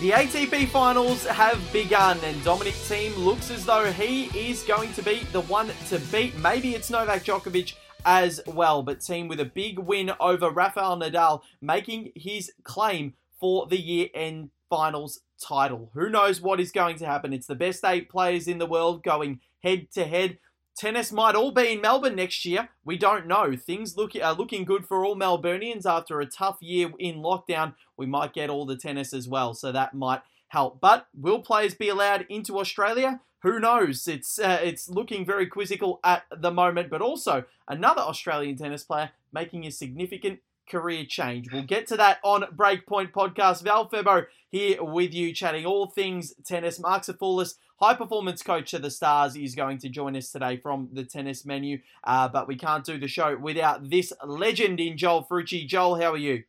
The ATP finals have begun, and Dominic Thiem looks as though he is going to be the one to beat. Maybe it's Novak Djokovic as well, but Thiem with a big win over Rafael Nadal, making his claim for the year end finals title. Who knows what is going to happen? It's the best eight players in the world going head to head. Tennis might all be in Melbourne next year. We don't know. Things look are looking good for all Melburnians after a tough year in lockdown. We might get all the tennis as well, so that might help. But will players be allowed into Australia? Who knows? It's uh, it's looking very quizzical at the moment. But also another Australian tennis player making a significant career change. We'll get to that on Breakpoint Podcast. Val Febo here with you, chatting all things tennis. Mark Safoulis, high performance coach of the Stars, is going to join us today from the tennis menu. Uh, but we can't do the show without this legend in Joel Frucci. Joel, how are you?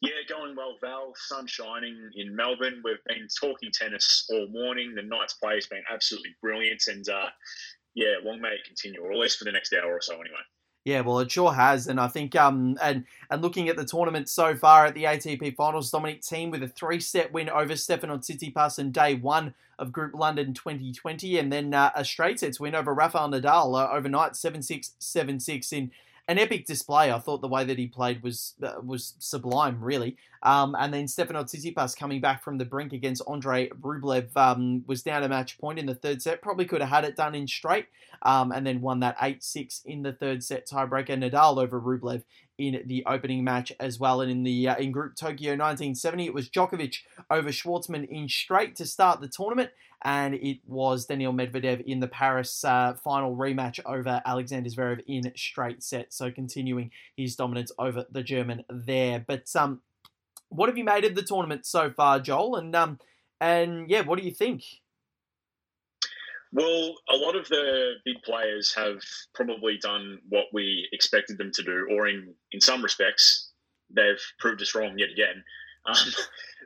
Yeah, going well, Val. Sun shining in Melbourne. We've been talking tennis all morning. The night's play has been absolutely brilliant. And uh, yeah, long may it continue, or at least for the next hour or so, anyway. Yeah, well, it sure has, and I think um and and looking at the tournament so far at the ATP Finals, Dominic Thiem with a three-set win over Stefanos Tsitsipas in day one of Group London 2020, and then uh, a straight sets win over Rafael Nadal uh, overnight 7-6, 7-6 in an epic display. I thought the way that he played was uh, was sublime, really. Um, and then Stefanos Tsitsipas coming back from the brink against Andre Rublev um, was down a match point in the third set. Probably could have had it done in straight, um, and then won that eight six in the third set tiebreaker. Nadal over Rublev in the opening match as well. And in the uh, in Group Tokyo 1970, it was Djokovic over Schwartzman in straight to start the tournament, and it was Daniil Medvedev in the Paris uh, final rematch over Alexander Zverev in straight set. So continuing his dominance over the German there. But um, what have you made of the tournament so far, Joel? And um, and yeah, what do you think? Well, a lot of the big players have probably done what we expected them to do, or in, in some respects, they've proved us wrong yet again. Um,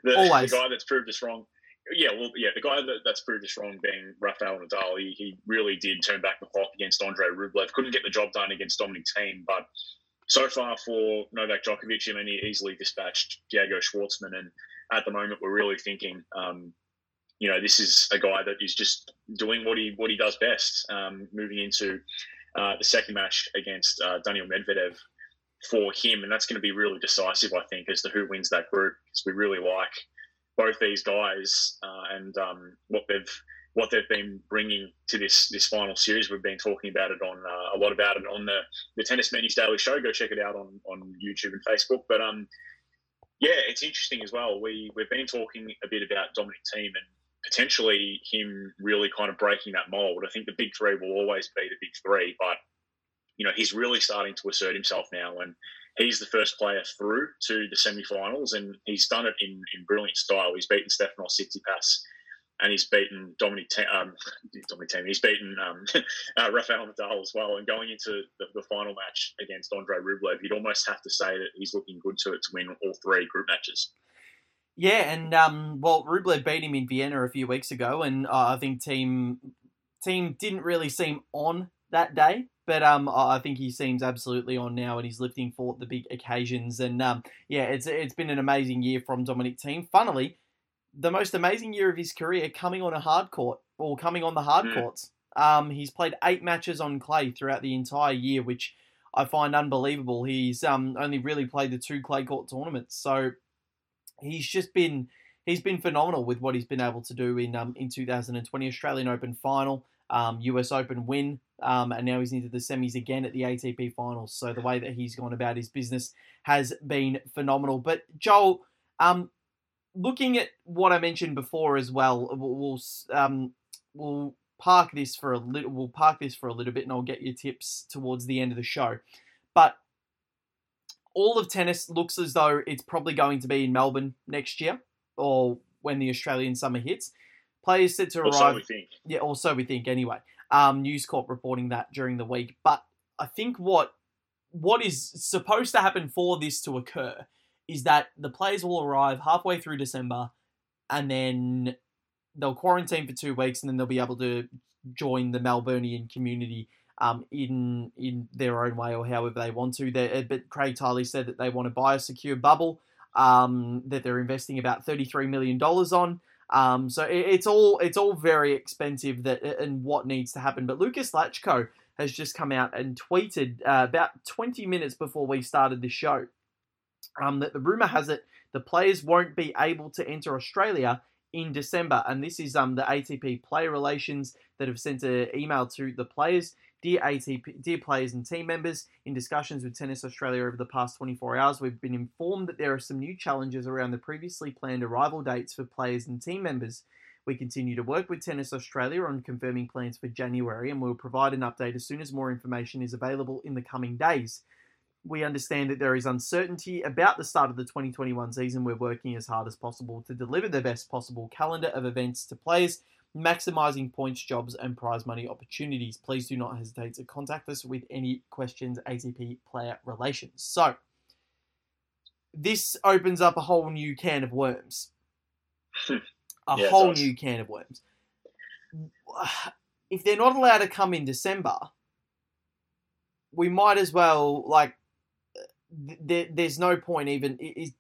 the, the, guy that's proved us wrong, yeah, well, yeah, the guy that, that's proved us wrong being Rafael Nadal, he, he really did turn back the clock against Andre Rublev. Couldn't get the job done against Dominic Thiem, but so far for Novak Djokovic, I mean, he easily dispatched Diego Schwartzman, and at the moment, we're really thinking um, you know, this is a guy that is just doing what he what he does best. Um, moving into uh, the second match against uh, Daniil Medvedev for him, and that's going to be really decisive, I think, as to who wins that group. Because we really like both these guys uh, and um, what they've what they've been bringing to this this final series. We've been talking about it on uh, a lot about it on the the Tennis Menus Daily Show. Go check it out on on YouTube and Facebook. But um, yeah, it's interesting as well. We we've been talking a bit about Dominic Thiem and potentially him really kind of breaking that mold. I think the big three will always be the big three, but you know he's really starting to assert himself now, and he's the first player through to the semi-finals, and he's done it in, in brilliant style. He's beaten Stefanos Tsitsipas, and he's beaten Dominic um, Dominic. He's beaten um, uh, Rafael Nadal as well. And going into the, the, final match against Andre Rublev, you'd almost have to say that he's looking good to it to win all three group matches. Yeah, and um, well, Rublev beat him in Vienna a few weeks ago, and uh, I think team Thiem didn't really seem on that day, but um, I think he seems absolutely on now, and he's lifting for the big occasions. And um, yeah, it's it's been an amazing year from Dominic Thiem. Funnily, the most amazing year of his career coming on a hard court or coming on the hard mm. courts. Um, he's played eight matches on clay throughout the entire year, which I find unbelievable. He's um, only really played the two clay court tournaments, so he's just been he's been phenomenal with what he's been able to do in um, in 2020 Australian Open final, um, US Open win, um, and now he's into the semis again at the ATP finals. So the way that he's gone about his business has been phenomenal. But Joel, um, looking at what I mentioned before as well, we'll um, we'll park this for a little. We'll park this for a little bit, and I'll get your tips towards the end of the show. But all of tennis looks as though it's probably going to be in Melbourne next year or when the Australian summer hits. Players set to arrive. We think. Yeah, also we think anyway. Um, News Corp reporting that during the week, but I think what what is supposed to happen for this to occur is that the players will arrive halfway through December, and then they'll quarantine for two weeks, and then they'll be able to join the Melburnian community um, in in their own way or however they want to. They, uh, but Craig Tiley said that they want to buy a secure bubble um, that they're investing about $33 million on. Um, so it, it's all it's all very expensive that and what needs to happen. But Lucas Lachko has just come out and tweeted uh, about 20 minutes before we started the show um, that the rumor has it the players won't be able to enter Australia in December. And this is um, the ATP player relations that have sent an email to the players. Dear ATP, dear players and team members, in discussions with Tennis Australia over the past 24 hours, we've been informed that there are some new challenges around the previously planned arrival dates for players and team members. We continue to work with Tennis Australia on confirming plans for January, and we'll provide an update as soon as more information is available in the coming days. We understand that there is uncertainty about the start of the 2021 season. We're working as hard as possible to deliver the best possible calendar of events to players maximizing points, jobs, and prize money opportunities. Please do not hesitate to contact us with any questions, ATP player relations. So, this opens up a whole new can of worms. a yeah, whole new can of worms. If they're not allowed to come in December, we might as well, like, there, there's no point even. Is,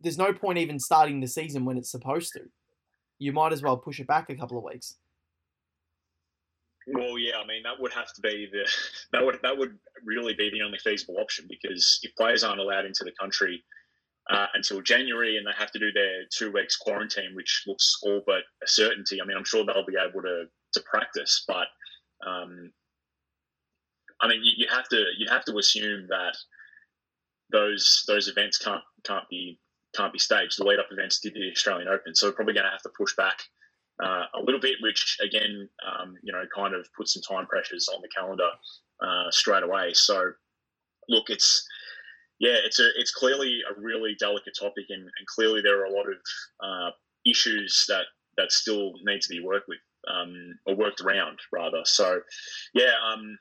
there's no point even starting the season when it's supposed to you might as well push it back a couple of weeks. Well, yeah, I mean that would have to be the that would that would really be the only feasible option because if players aren't allowed into the country uh, until January and they have to do their two weeks quarantine, which looks all but a certainty. I mean, I'm sure they'll be able to to practice, but um, I mean, you, you have to you have to assume that those those events can't can't be can't be staged. The lead up events did the Australian Open, so we're probably going to have to push back uh, a little bit, which again, um, you know, kind of puts some time pressures on the calendar uh, straight away. So, look, it's yeah, it's a it's clearly a really delicate topic, and, and clearly there are a lot of uh, issues that that still need to be worked with um, or worked around rather. So, yeah, um,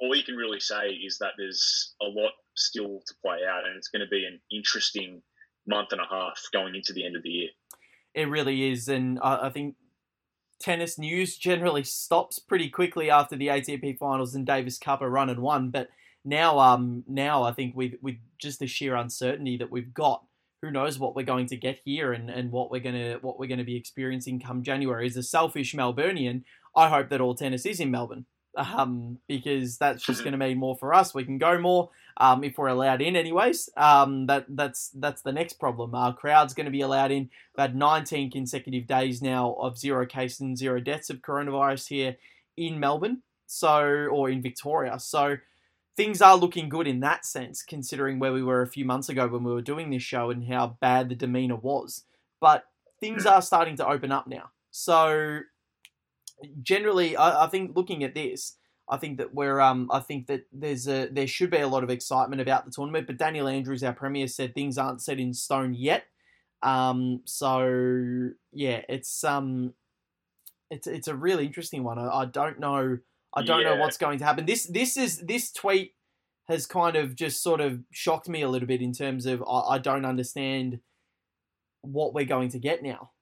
all you can really say is that there's a lot still to play out, and it's going to be an interesting month and a half going into the end of the year. It really is, and I, I think tennis news generally stops pretty quickly after the ATP finals and Davis Cup are run and won. But now, um, now I think with with just the sheer uncertainty that we've got, who knows what we're going to get here and, and what we're gonna what we're gonna be experiencing come January. As a selfish Melburnian, I hope that all tennis is in Melbourne um, because that's just going to mean more for us. We can go more um, if we're allowed in, anyways. Um, that that's that's the next problem. Our crowd's going to be allowed in. We've had 19 consecutive days now of zero cases and zero deaths of coronavirus here in Melbourne, so or in Victoria. So things are looking good in that sense, considering where we were a few months ago when we were doing this show and how bad the demeanor was. But things are starting to open up now. So generally, I, I think looking at this, I think that we're um I think that there's a there should be a lot of excitement about the tournament. But Daniel Andrews, our premier, said things aren't set in stone yet. Um, so yeah, it's um, it's it's a really interesting one. I, I don't know. I don't yeah. know what's going to happen. This this is this tweet has kind of just sort of shocked me a little bit in terms of I, I don't understand what we're going to get now.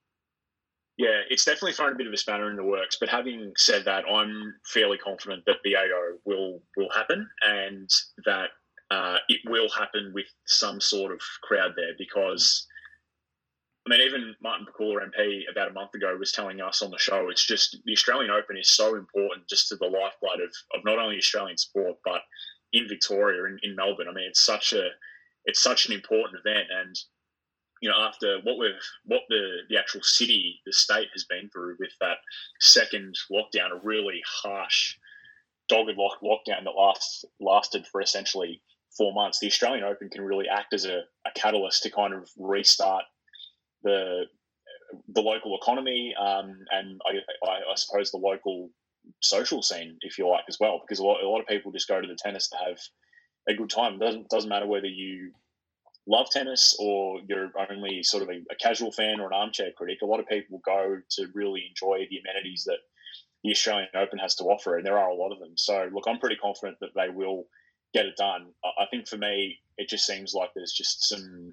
Yeah, it's definitely thrown a bit of a spanner in the works. But having said that, I'm fairly confident that the AO will will happen and that uh, it will happen with some sort of crowd there because. I mean, even Martin Pakula MP about a month ago was telling us on the show, it's just the Australian Open is so important just to the lifeblood of, of not only Australian sport, but in Victoria, in, in Melbourne. I mean, it's such a it's such an important event. And you know, after what we've what the the actual city, the state has been through with that second lockdown, a really harsh, dogged lock, lockdown that lasts lasted for essentially four months. The Australian Open can really act as a, a catalyst to kind of restart the the local economy um, and I, I, I, suppose the local social scene, if you like, as well, because a lot, a lot of people just go to the tennis to have a good time. It doesn't doesn't matter whether you love tennis or you're only sort of a, a, casual fan or an armchair critic, a lot of people go to really enjoy the amenities that the Australian Open has to offer, and there are a lot of them. So, look, I'm pretty confident that they will get it done. I think for me, it just seems like there's just some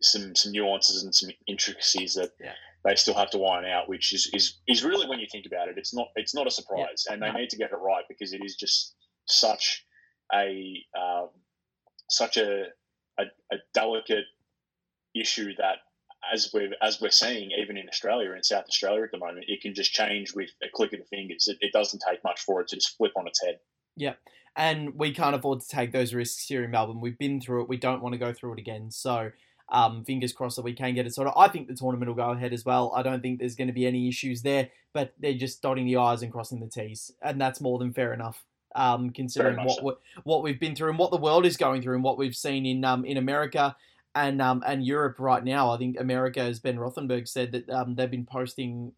some some nuances and some intricacies that yeah. they still have to iron out, which is, is is really when you think about it, it's not it's not a surprise, yeah. and they need to get it right because it is just such a um, such a a, a delicate issue that as we're as we're seeing even in Australia in South Australia at the moment, it can just change with a click of the fingers. It, it doesn't take much for it to just flip on its head. Yeah, and we can't afford to take those risks here in Melbourne. We've been through it. We don't want to go through it again. So. Um, fingers crossed that we can get it sorted. I think the tournament will go ahead as well. I don't think there's going to be any issues there, but they're just dotting the i's and crossing the t's, and that's more than fair enough. Um, considering what so. what we've been through and what the world is going through and what we've seen in um, in America and um, and Europe right now. I think America, as Ben Rothenberg said, that um, they've been posting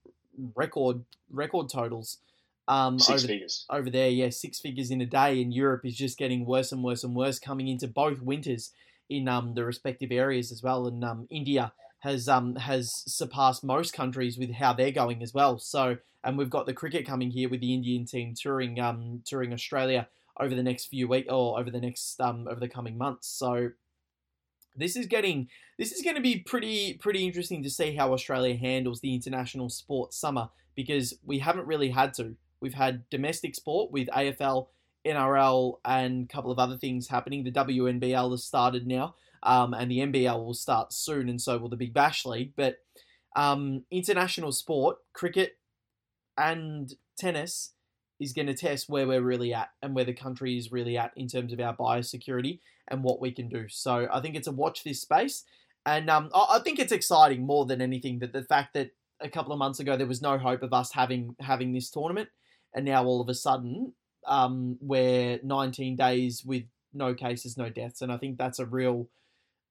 record record totals. Um, six over, figures over there, yeah, six figures in a day. And Europe is just getting worse and worse and worse, coming into both winters in um, the respective areas as well. And um, India has um, has surpassed most countries with how they're going as well. So, and we've got the cricket coming here with the Indian team touring um, touring Australia over the next few weeks or over the next um, over the coming months. So this is getting this is going to be pretty pretty interesting to see how Australia handles the international sports summer because we haven't really had to. We've had domestic sport with AFL, NRL, and a couple of other things happening. The WNBL has started now, um, and the NBL will start soon, and so will the Big Bash League. But um, international sport, cricket, and tennis is going to test where we're really at and where the country is really at in terms of our biosecurity and what we can do. So I think it's a watch this space. And um, I think it's exciting more than anything that the fact that a couple of months ago there was no hope of us having having this tournament, and now all of a sudden um, we're 19 days with no cases, no deaths, and I think that's a real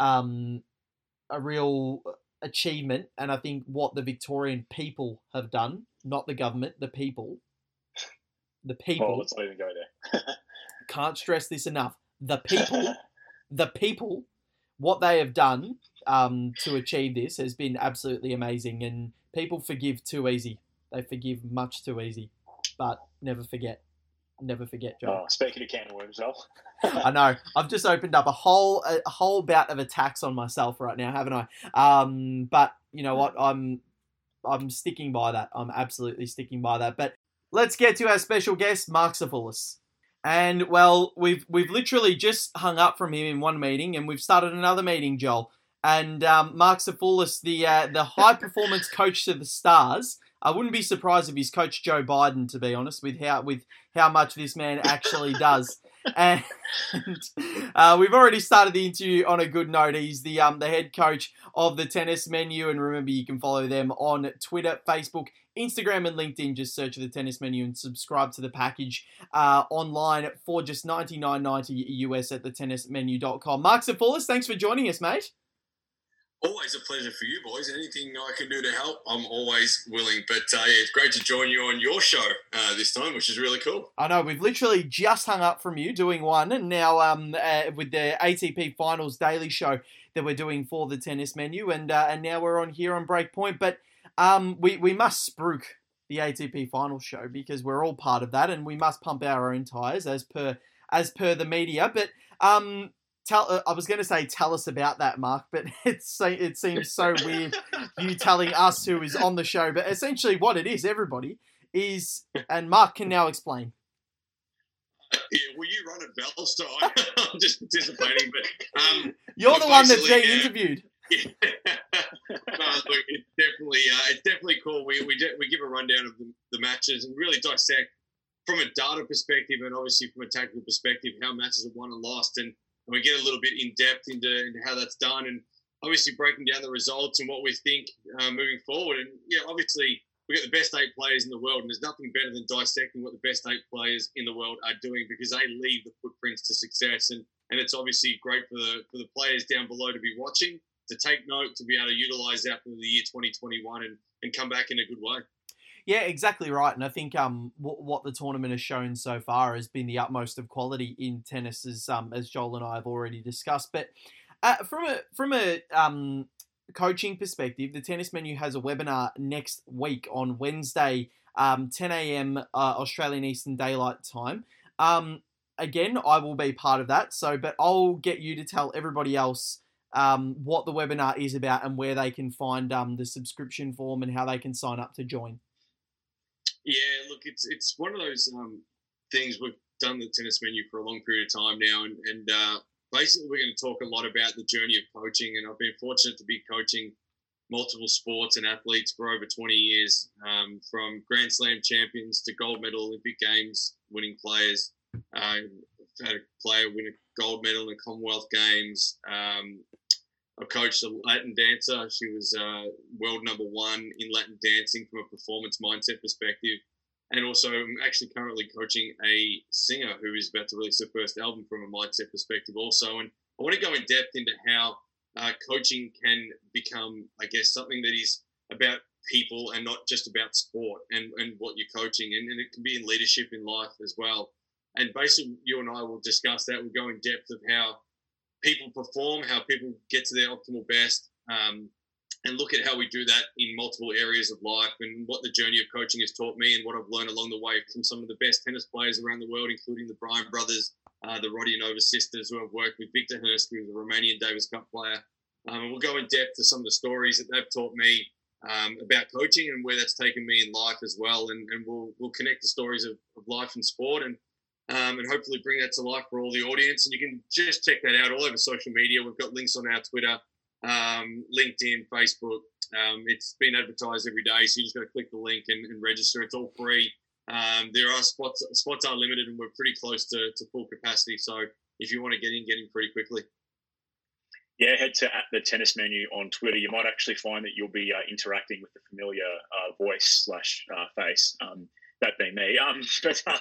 um, a real achievement. And I think what the Victorian people have done, not the government, the people, the people. Let's not even go there. can't stress this enough. The people, the people, what they have done um, to achieve this has been absolutely amazing. And people forgive too easy. They forgive much too easy, but never forget. Never forget, Joe. Oh, speaking of can of worms, well. I know. I've just opened up a whole a whole bout of attacks on myself right now, haven't I? Um, but you know what? I'm I'm sticking by that. I'm absolutely sticking by that. But let's get to our special guest, Mark Safoulis. And well, we've we've literally just hung up from him in one meeting, and we've started another meeting, Joel. And um, Mark Safoulis, the uh, the high performance coach to the Stars. I wouldn't be surprised if he's coached Joe Biden, to be honest, with how with how much this man actually does. And uh, we've already started the interview on a good note. He's the um, the head coach of the Tennis Menu, and remember you can follow them on Twitter, Facebook, Instagram and LinkedIn. Just search the tennis menu and subscribe to the package uh, online for just ninety nine ninety US at the tennismenu.com. Mark Safoulis, thanks for joining us, mate. Always a pleasure for you boys. Anything I can do to help, I'm always willing. But uh, yeah, it's great to join you on your show uh, this time, which is really cool. I know we've literally just hung up from you doing one, and now um, uh, with the ATP Finals Daily Show that we're doing for the tennis menu, and uh, and now we're on here on Breakpoint. But um, we, we must spruik the ATP final show because we're all part of that and we must pump our own tyres as per as per the media. But um, tell uh, I was going to say tell us about that, Mark, but it's it seems so weird you telling us who is on the show. But essentially, what it is, everybody is, and Mark can now explain. Yeah, well, you run it, Bell, so I'm just participating. But um, you're the one that's being interviewed. no, look, it's definitely uh, it's definitely cool. We we, de- we give a rundown of the, the, matches and really dissect from a data perspective and obviously from a tactical perspective how matches are won and lost, and, and we get a little bit in depth into, into, how that's done, and obviously breaking down the results and what we think uh, moving forward. And yeah, obviously we get the best eight players in the world, and there's nothing better than dissecting what the best eight players in the world are doing because they leave the footprints to success, and and it's obviously great for the for the players down below to be watching to take note, to be able to utilize that for the year 2021 and, and come back in a good way. Yeah, exactly right. And I think um, what, what the tournament has shown so far has been the utmost of quality in tennis, as um, as Joel and I have already discussed. But uh, from a from a um, coaching perspective, the tennis menu has a webinar next week on Wednesday, um, 10 a.m. Uh, Australian Eastern Daylight Time. Um, again, I will be part of that. So, but I'll get you to tell everybody else um, what the webinar is about and where they can find um, the subscription form and how they can sign up to join. Yeah, look, it's it's one of those um, things we've done the tennis menu for a long period of time now, and, and uh, basically, we're going to talk a lot about the journey of coaching, and I've been fortunate to be coaching multiple sports and athletes for over 20 years, um, from Grand Slam champions to gold medal Olympic Games winning players. Uh, I've had a player win a gold medal in the Commonwealth Games. Um, I coached a Latin dancer. She was uh, world number one in Latin dancing from a performance mindset perspective. And also, I'm actually currently coaching a singer who is about to release her first album from a mindset perspective, also. And I want to go in depth into how uh, coaching can become, I guess, something that is about people and not just about sport and, and what you're coaching. And, and it can be in leadership in life as well. And basically, you and I will discuss that. We'll go in depth of how people perform, how people get to their optimal best, um, and look at how we do that in multiple areas of life and what the journey of coaching has taught me and what I've learned along the way from some of the best tennis players around the world, including the Bryan brothers, uh, the Rodionova sisters who have worked with Victor Hurst, who's a Romanian Davis Cup player. Um, and we'll go in depth to some of the stories that they've taught me um, about coaching and where that's taken me in life as well. And, and we'll, we'll connect the stories of, of life and sport and um, and hopefully bring that to life for all the audience. And you can just check that out all over social media. We've got links on our Twitter, um, LinkedIn, Facebook. Um, it's been advertised every day, so you just got to click the link and, and register. It's all free. Um, there are spots; spots are limited, and we're pretty close to, to full capacity. So if you want to get in, get in pretty quickly. Yeah, head to at the tennis menu on Twitter. You might actually find that you'll be uh, interacting with the familiar uh, voice slash uh, face. Um, that being me. Um, but uh,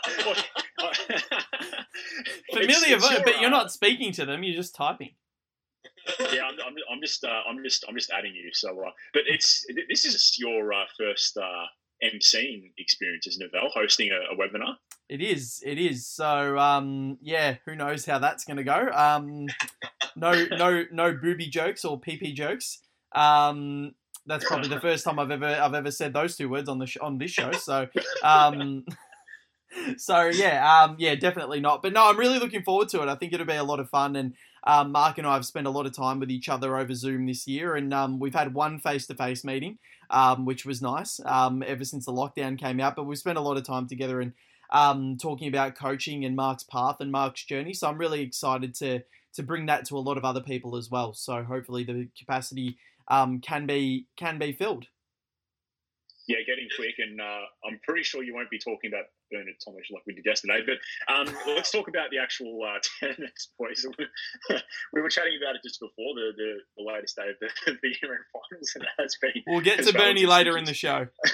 familiar, voice, but you're not speaking to them. You're just typing yeah, I'm, I'm, I'm, just, uh, I'm just, I'm just adding you. So, uh, but it's this is your uh, first uh, emceeing experience, isn't it, Val? Hosting a, a, webinar. It is. It is. So, um, yeah, who knows how that's going to go? Um, no, no, no booby jokes or PP jokes. Um, that's probably the first time I've ever, I've ever said those two words on the sh- on this show. So, um, so yeah, um, yeah, definitely not. But no, I'm really looking forward to it. I think it'll be a lot of fun and. Um, Mark and I have spent a lot of time with each other over Zoom this year, and um, we've had one face-to-face meeting, um, which was nice um, ever since the lockdown came out. But we've spent a lot of time together and um, talking about coaching and Mark's path and Mark's journey. So I'm really excited to to bring that to a lot of other people as well. So hopefully the capacity um, can be can be filled. Yeah, getting quick, and uh, I'm pretty sure you won't be talking about Bernard Thomas like we did yesterday. But um, let's talk about the actual uh, tennis, boys. we were chatting about it just before the, the, the latest day of the, the year end finals, and it has been. We'll get to Bernie later in the show.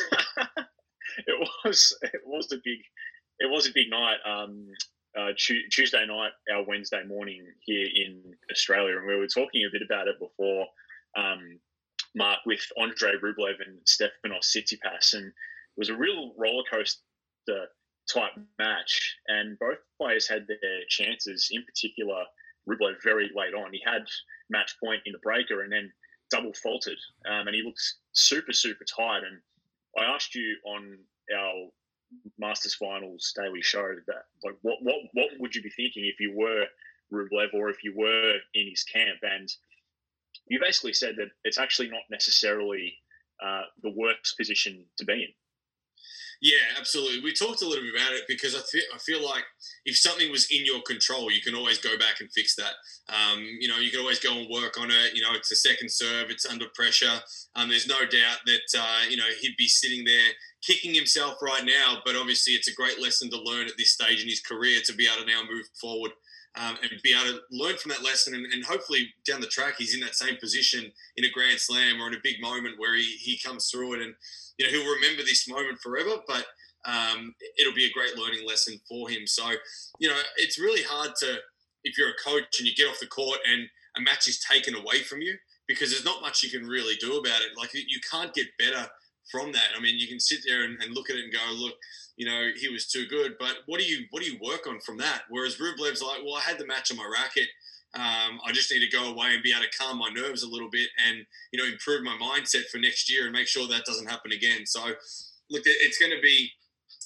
it was it was a big it was a big night. Um, uh, Tuesday night, our Wednesday morning here in Australia, and we were talking a bit about it before. Um, Mark with Andre Rublev and Stefanos Tsitsipas, and it was a real roller coaster type match, and both players had their chances. In particular, Rublev very late on. He had match point in the breaker and then double faulted, um, and he looked super super tired. And I asked you on our Masters Finals daily show that like what what what would you be thinking if you were Rublev or if you were in his camp? And you basically said that it's actually not necessarily uh, the worst position to be in. Yeah, absolutely. We talked a little bit about it because I feel, I feel like if something was in your control, you can always go back and fix that. Um, you know, you can always go and work on it. You know, it's a second serve, it's under pressure. Um, there's no doubt that, uh, you know, he'd be sitting there kicking himself right now, but obviously it's a great lesson to learn at this stage in his career to be able to now move forward. Um, and be able to learn from that lesson. And, and, hopefully down the track, he's in that same position in a Grand Slam or in a big moment where he, he comes through it. And you know he'll remember this moment forever. But um, it'll be a great learning lesson for him. So you know it's really hard to if you're a coach and you get off the court and a match is taken away from you because there's not much you can really do about it. Like you can't get better from that. I mean, you can sit there and, and, look at it and go, look, you know, he was too good. But what do you what do you work on from that? Whereas Rublev's like, well, I had the match on my racket. Um, I just need to go away and be able to calm my nerves a little bit and you know improve my mindset for next year and make sure that doesn't happen again. So, look, it's going to be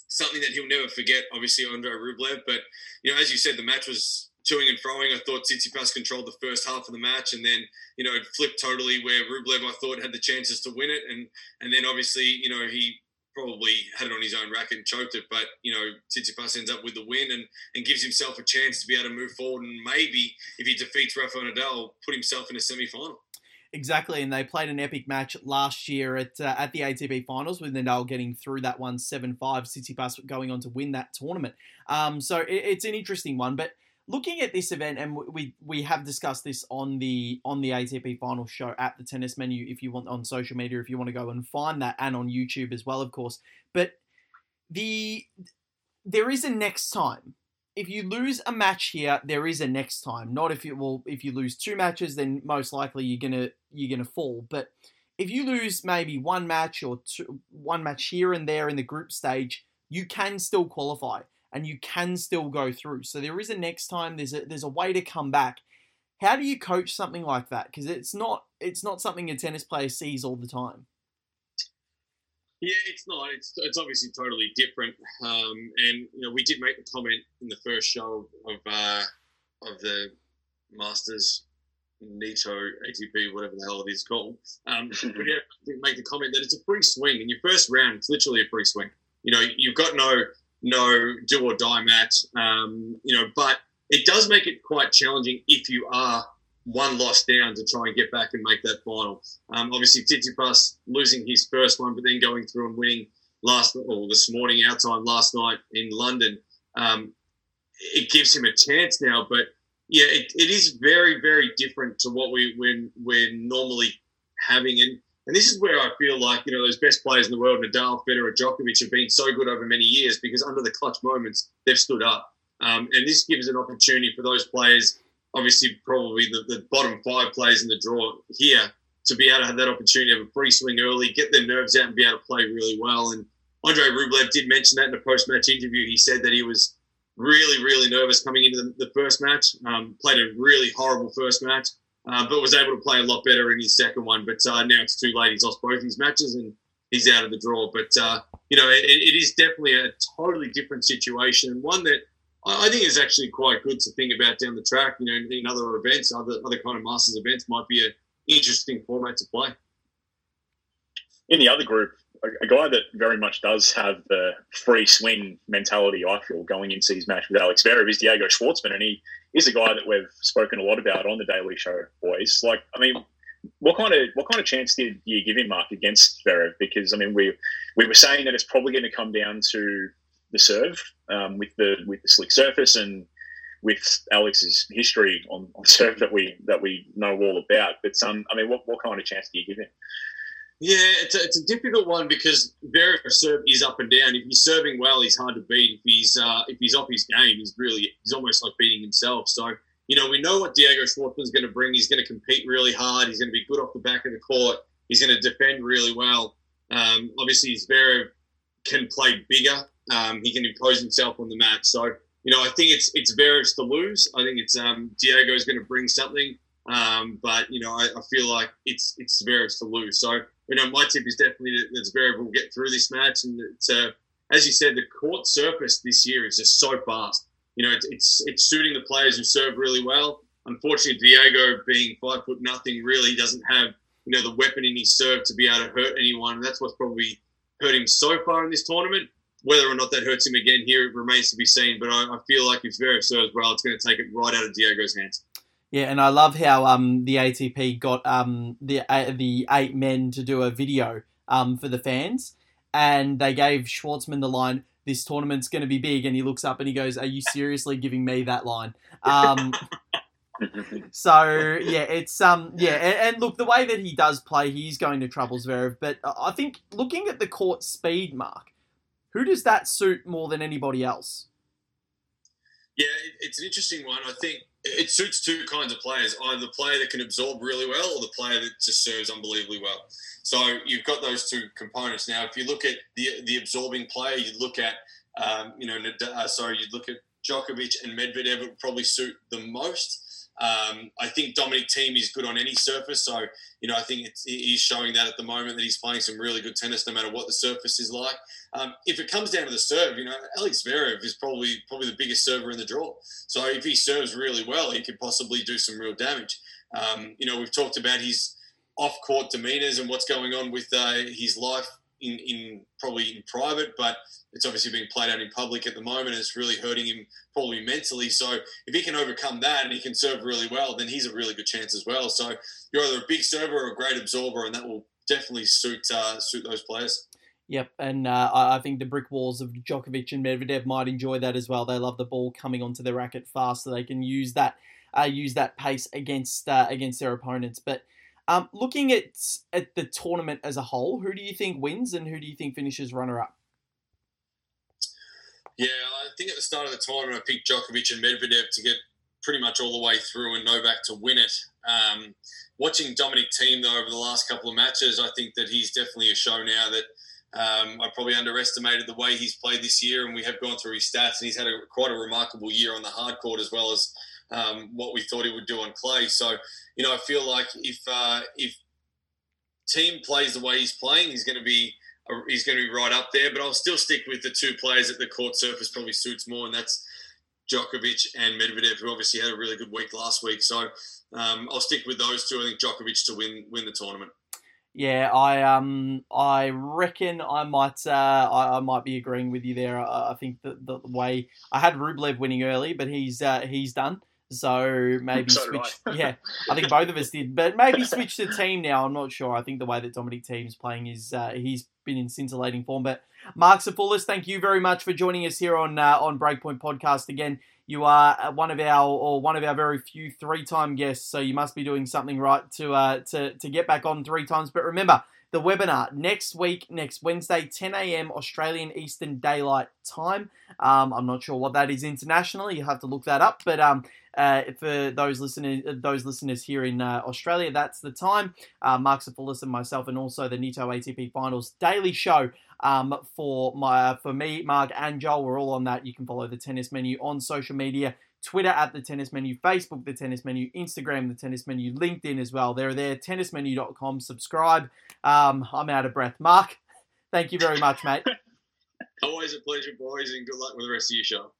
something that he'll never forget. Obviously, Andre Rublev, but you know, as you said, the match was toing and froing. I thought Tsitsipas controlled the first half of the match, and then you know it flipped totally where Rublev I thought had the chances to win it, and and then obviously you know he probably had it on his own racket and choked it. But you know, Tsitsipas ends up with the win and, and gives himself a chance to be able to move forward and maybe if he defeats Rafael Nadal, put himself in a semi final. Exactly, and they played an epic match last year at uh, at the ATP Finals with Nadal getting through that one 7-5, Tsitsipas going on to win that tournament. Um, so it, it's an interesting one, but looking at this event, and we we have discussed this on the on the ATP final show at the Tennis Menu. If you want on social media, if you want to go and find that, and on YouTube as well, of course. But the there is a next time if you lose a match here, there is a next time. Not if you well, if you lose two matches, then most likely you're gonna you're gonna fall. But if you lose maybe one match or two, one match here and there in the group stage, you can still qualify and you can still go through. So there is a next time. There's a there's a way to come back. How do you coach something like that? Because it's not it's not something a tennis player sees all the time. Yeah, it's not. It's it's obviously totally different. Um, and you know, we did make the comment in the first show of uh, of the Masters Nitto ATP, whatever the hell it is called. Um, we did make the comment that it's a free swing in your first round. It's literally a free swing. You know, you've got no no do or die match. Um, you know, but it does make it quite challenging if you are one loss down to try and get back and make that final. Um, obviously, Tsitsipas losing his first one, but then going through and winning last or this morning, our time last night in London, um, it gives him a chance now. But yeah, it, it is very, very different to what we when we're normally having. And and this is where I feel like you know those best players in the world, Nadal, Federer, Djokovic, have been so good over many years because under the clutch moments they've stood up. Um, and this gives an opportunity for those players obviously probably the, the bottom five players in the draw here to be able to have that opportunity of a free swing early, get their nerves out, and be able to play really well. And Andre Rublev did mention that in a post-match interview. He said that he was really, really nervous coming into the, the first match. Um, played a really horrible first match, uh, but was able to play a lot better in his second one. But uh, now it's too late. He's lost both his matches and he's out of the draw. But uh, you know, it, it is definitely a totally different situation, and one that I think is actually quite good to think about down the track. You know, in other events, other other kind of Masters events might be an interesting format to play. In the other group, a, guy that very much does have the free swing mentality, I feel, going into his match with Alex Zverev is Diego Schwartzman, and he is a guy that we've spoken a lot about on the Daily Show, boys. Like, I mean, what kind of what kind of chance did you give him, Mark, against Zverev? Because I mean, we we were saying that it's probably going to come down to the serve um, with the with the slick surface and with Alex's history on, on serve that we that we know all about. But um, I mean, what, what kind of chance do you give him? Yeah, it's a, it's a difficult one because Zverev's serve is up and down. If he's serving well, he's hard to beat. If he's uh, if he's off his game, he's really he's almost like beating himself. So you know, we know what Diego Schwartzman's going to bring. He's going to compete really hard. He's going to be good off the back of the court. He's going to defend really well. Um, obviously, Zverev can play bigger um, he can impose himself on the mat. So you know, I think it's it's Zverev's to lose. I think it's um, Diego's going to bring something, um, but you know, I, I, feel like it's it's Zverev's to lose. So you know, my tip is definitely that Zverev will get through this match, and it's uh, as you said, the court surface this year is just so fast. You know, it's, it's it's suiting the players who serve really well. Unfortunately, Diego being five foot nothing really doesn't have you know the weapon in his serve to be able to hurt anyone, and that's what's probably hurt him so far in this tournament. Whether or not that hurts him again here it remains to be seen. But I, I feel like if Zverev serves well, it's going to take it right out of Diego's hands. Yeah, and I love how um, the ATP got um, the uh, the eight men to do a video um, for the fans, and they gave Schwartzman the line, "This tournament's going to be big," and he looks up and he goes, "Are you seriously giving me that line?" Um, so yeah, it's um yeah, and, and, look the way that he does play, he's going to trouble Zverev, but I think looking at the court speed mark, who does that suit more than anybody else? Yeah, it's an interesting one. I think it suits two kinds of players either the player that can absorb really well or the player that just serves unbelievably well. So you've got those two components. Now, if you look at the the absorbing player, you look at, um, you know, uh, sorry, you'd look at Djokovic and Medvedev would probably suit the most. Um, I think Dominic Thiem is good on any surface, so you know I think he's showing that at the moment that he's playing some really good tennis, no matter what the surface is like. Um, if it comes down to the serve, you know Alex Zverev is probably probably the biggest server in the draw. So if he serves really well, he could possibly do some real damage. Um, you know we've talked about his off-court demeanors and what's going on with uh, his life in, in probably in private, but it's obviously being played out in public at the moment. And it's really hurting him probably mentally. So if he can overcome that and he can serve really well, then he's a really good chance as well. So you're either a big server or a great absorber, and that will definitely suit uh, suit those players. Yep, and uh, I think the brick walls of Djokovic and Medvedev might enjoy that as well. They love the ball coming onto the racket fast, so they can use that uh, use that pace against uh, against their opponents. But um, looking at at the tournament as a whole, who do you think wins and who do you think finishes runner up? Yeah, I think at the start of the tournament, I picked Djokovic and Medvedev to get pretty much all the way through and Novak to win it. Um, watching Dominic Thiem though over the last couple of matches, I think that he's definitely a show now that. Um, I probably underestimated the way he's played this year, and we have gone through his stats, and he's had a, quite a remarkable year on the hard court as well as um, what we thought he would do on clay. So, you know, I feel like if uh, if Thiem plays the way he's playing, he's going to be uh, he's going to be right up there. But I'll still stick with the two players that the court surface probably suits more, and that's Djokovic and Medvedev, who obviously had a really good week last week. So um, I'll stick with those two. I think Djokovic to win win the tournament. Yeah, I um I reckon I might uh I, I might be agreeing with you there. I, I think that the, the way I had Rublev winning early, but he's uh, he's done. So maybe so switch. yeah, I think both of us did, but maybe switch the team now. I'm not sure. I think the way that Dominic Thiem's playing is uh, he's been in scintillating form. But Mark Sifoulis, thank you very much for joining us here on uh, on Breakpoint Podcast again. You are uh, one of our or one of our very few three time guests, so you must be doing something right to uh, to to get back on three times. But remember, the webinar next week, next Wednesday, 10 a.m. Australian Eastern Daylight Time. Um, I'm not sure what that is internationally. You have to look that up. But um, uh, for those listeners, those listeners here in uh, Australia, that's the time. Uh, Mark Sifoulis and myself, and also the Nitto ATP Finals daily show um, for my for me, Mark and Joel. We're all on that. You can follow the tennis menu on social media. Twitter at the tennis menu, Facebook the tennis menu, Instagram the tennis menu, LinkedIn as well. They're there, tennismenu.com. Subscribe. Um, I'm out of breath. Mark, thank you very much, mate. Always a pleasure, boys, and good luck with the rest of your show.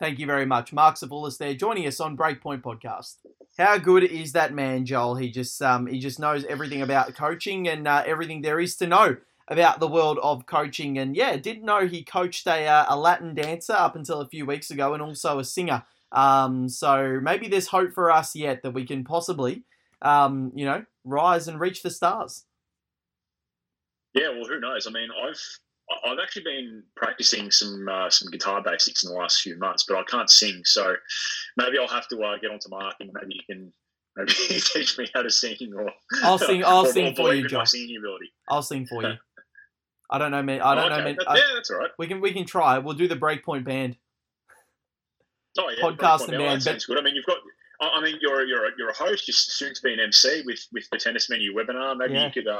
Thank you very much. Mark Sifoulis there joining us on Breakpoint Podcast. How good is that man, Joel? He just um, he just knows everything about coaching and uh, everything there is to know about the world of coaching. And yeah, didn't know he coached a, uh, a Latin dancer up until a few weeks ago and also a singer. Um, so maybe there's hope for us yet that we can possibly, um, you know, rise and reach the stars. Yeah, well, who knows? I mean, I've I've actually been practicing some uh, some guitar basics in the last few months, but I can't sing. So maybe I'll have to uh, get onto Mark and maybe you can maybe teach me how to sing. Or I'll sing. I'll or, sing or for you, Josh. I'll sing for you. I don't know, man. I don't oh, okay. know, man. yeah, that's all right. We can we can try. We'll do the Breakpoint band. Oh yeah, podcast and band. Sounds good. I mean, you've got. I mean, you're you're a, you're a host. You're soon to be an MC with with the tennis menu webinar. Maybe yeah. you could. Uh,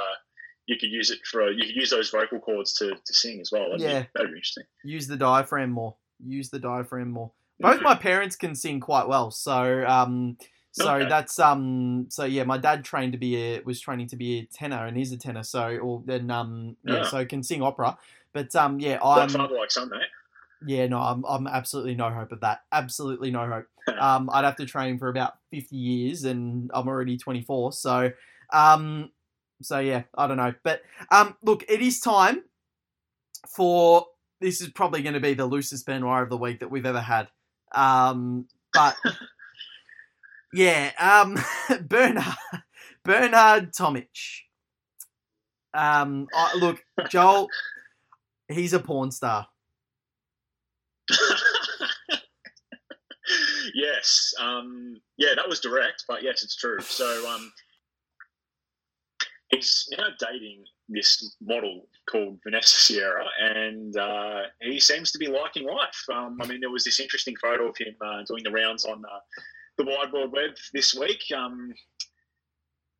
you could use it for you could use those vocal cords to, to sing as well. That'd yeah, be, that'd be interesting. Use the diaphragm more. Use the diaphragm more. Both my parents can sing quite well, so um, so okay. that's um, so yeah, my dad trained to be a was training to be a tenor, and he's a tenor, so or then um, yeah, yeah so can sing opera. But um, yeah, I'm father like son, mate. Yeah, no, I'm, I'm absolutely no hope of that. Absolutely no hope. um, I'd have to train for about 50 years, and I'm already 24. So, um, so yeah, I don't know. But um, look, it is time for this is probably going to be the loosest Benoit of the week that we've ever had. Um, but yeah, um, Bernard Bernard Tomic. Um, I, look, Joel, he's a porn star. yes. Um, yeah, that was direct, but yes, it's true. So um, he's now dating this model called Vanessa Sierra, and uh, he seems to be liking life. Um, I mean, there was this interesting photo of him uh, doing the rounds on uh, the wide world web this week. Um,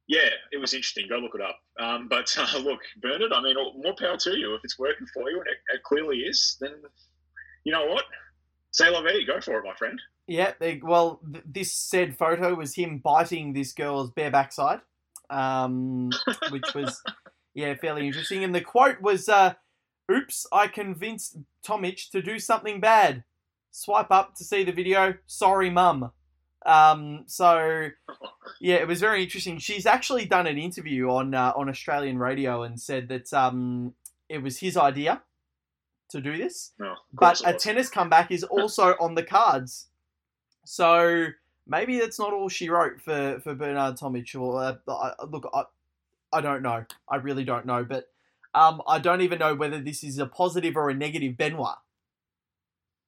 yeah, it was interesting. Go look it up. Um, but uh, look, Bernard, I mean, more power to you. If it's working for you, and it, it clearly is, then you know what? Say la vie. Go for it, my friend. Yeah, they, well, th- this said photo was him biting this girl's bare backside um, which was yeah fairly interesting. And the quote was, uh, "Oops, I convinced Tomic to do something bad. Swipe up to see the video. Sorry, mum." Um, so yeah, it was very interesting. She's actually done an interview on uh, on Australian radio and said that um, it was his idea to do this. No, but a tennis comeback is also on the cards. So maybe that's not all she wrote for, for Bernard Tomic. Or uh, look, I, I don't know. I really don't know. But um, I don't even know whether this is a positive or a negative Benoit.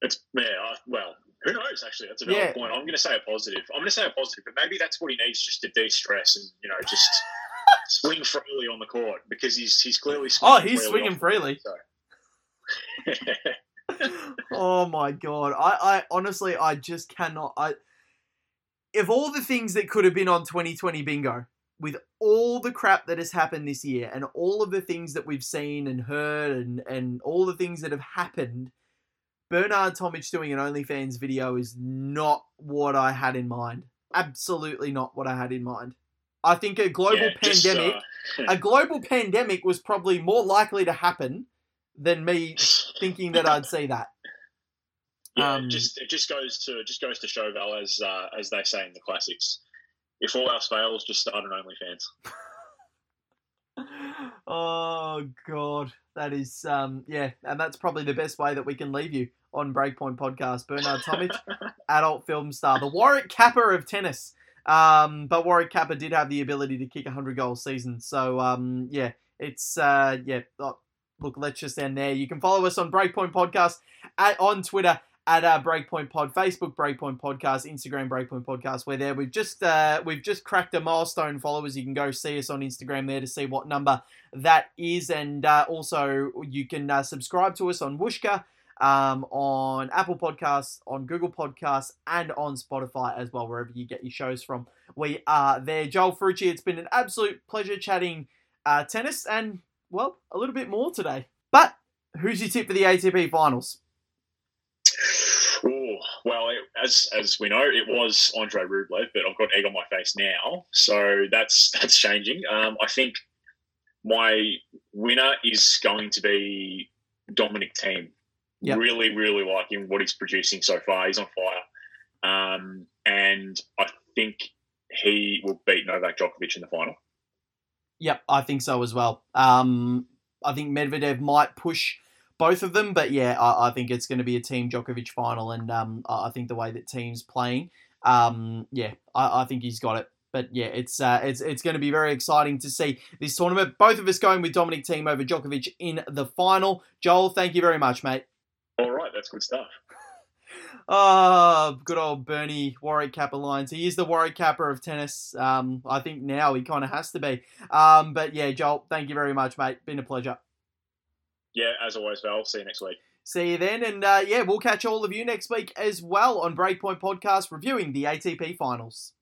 It's yeah. Well, who knows? Actually, that's another yeah. point. I'm going to say a positive. I'm going to say a positive, but maybe that's what he needs just to de-stress and you know just swing freely on the court because he's he's clearly oh he's swinging freely. So. oh my god! I, I honestly I just cannot. I if all the things that could have been on 2020 bingo with all the crap that has happened this year and all of the things that we've seen and heard and and all the things that have happened Bernard Tomic doing an OnlyFans video is not what I had in mind. Absolutely not what I had in mind. I think a global yeah, pandemic, just, uh... a global pandemic was probably more likely to happen than me thinking that I'd see that. Yeah, um, just it just goes to just goes to show Val as uh, as they say in the classics. If all else fails, just start an OnlyFans. oh God, that is um yeah, and that's probably the best way that we can leave you on Breakpoint Podcast. Bernard Tomic, adult film star, the Warwick Capper of tennis. Um, but Warwick Capper did have the ability to kick a hundred goal season. So um, yeah, it's uh, yeah. Oh, look, let's just end there. You can follow us on Breakpoint Podcast at, on Twitter at uh, Breakpoint Pod, Facebook Breakpoint Podcast, Instagram Breakpoint Podcast. We're there. We've just uh, we've just cracked a milestone followers. You can go see us on Instagram there to see what number that is, and uh, also you can uh, subscribe to us on Whooshkaa um, on Apple Podcasts, on Google Podcasts, and on Spotify as well, wherever you get your shows from. We are there. Joel Ferrucci, it's been an absolute pleasure chatting uh, tennis and, well, a little bit more today. But who's your tip for the ATP finals? Ooh, well, it, as as we know, it was Andre Rublev, but I've got egg on my face now, so that's that's changing. Um, I think my winner is going to be Dominic Thiem. Yep. Really, really liking what he's producing so far. He's on fire. Um, and I think he will beat Novak Djokovic in the final. Yep, I think so as well. Um, I think Medvedev might push both of them, but yeah, I, I think it's going to be a Thiem Djokovic final, and um, I think the way that Thiem's playing, um, yeah, I, I, think he's got it. But yeah, it's uh, it's it's going to be very exciting to see this tournament. Both of us going with Dominic Thiem over Djokovic in the final. Joel, thank you very much, mate. All right, that's good stuff. Oh, good old Bernie Warwick Capper lines. He is the Warwick Capper of tennis. Um, I think now he kind of has to be. Um, but yeah, Joel, thank you very much, mate. Been a pleasure. Yeah, as always, Val. See you next week. See you then, and uh, yeah, we'll catch all of you next week as well on Breakpoint Podcast reviewing the ATP Finals.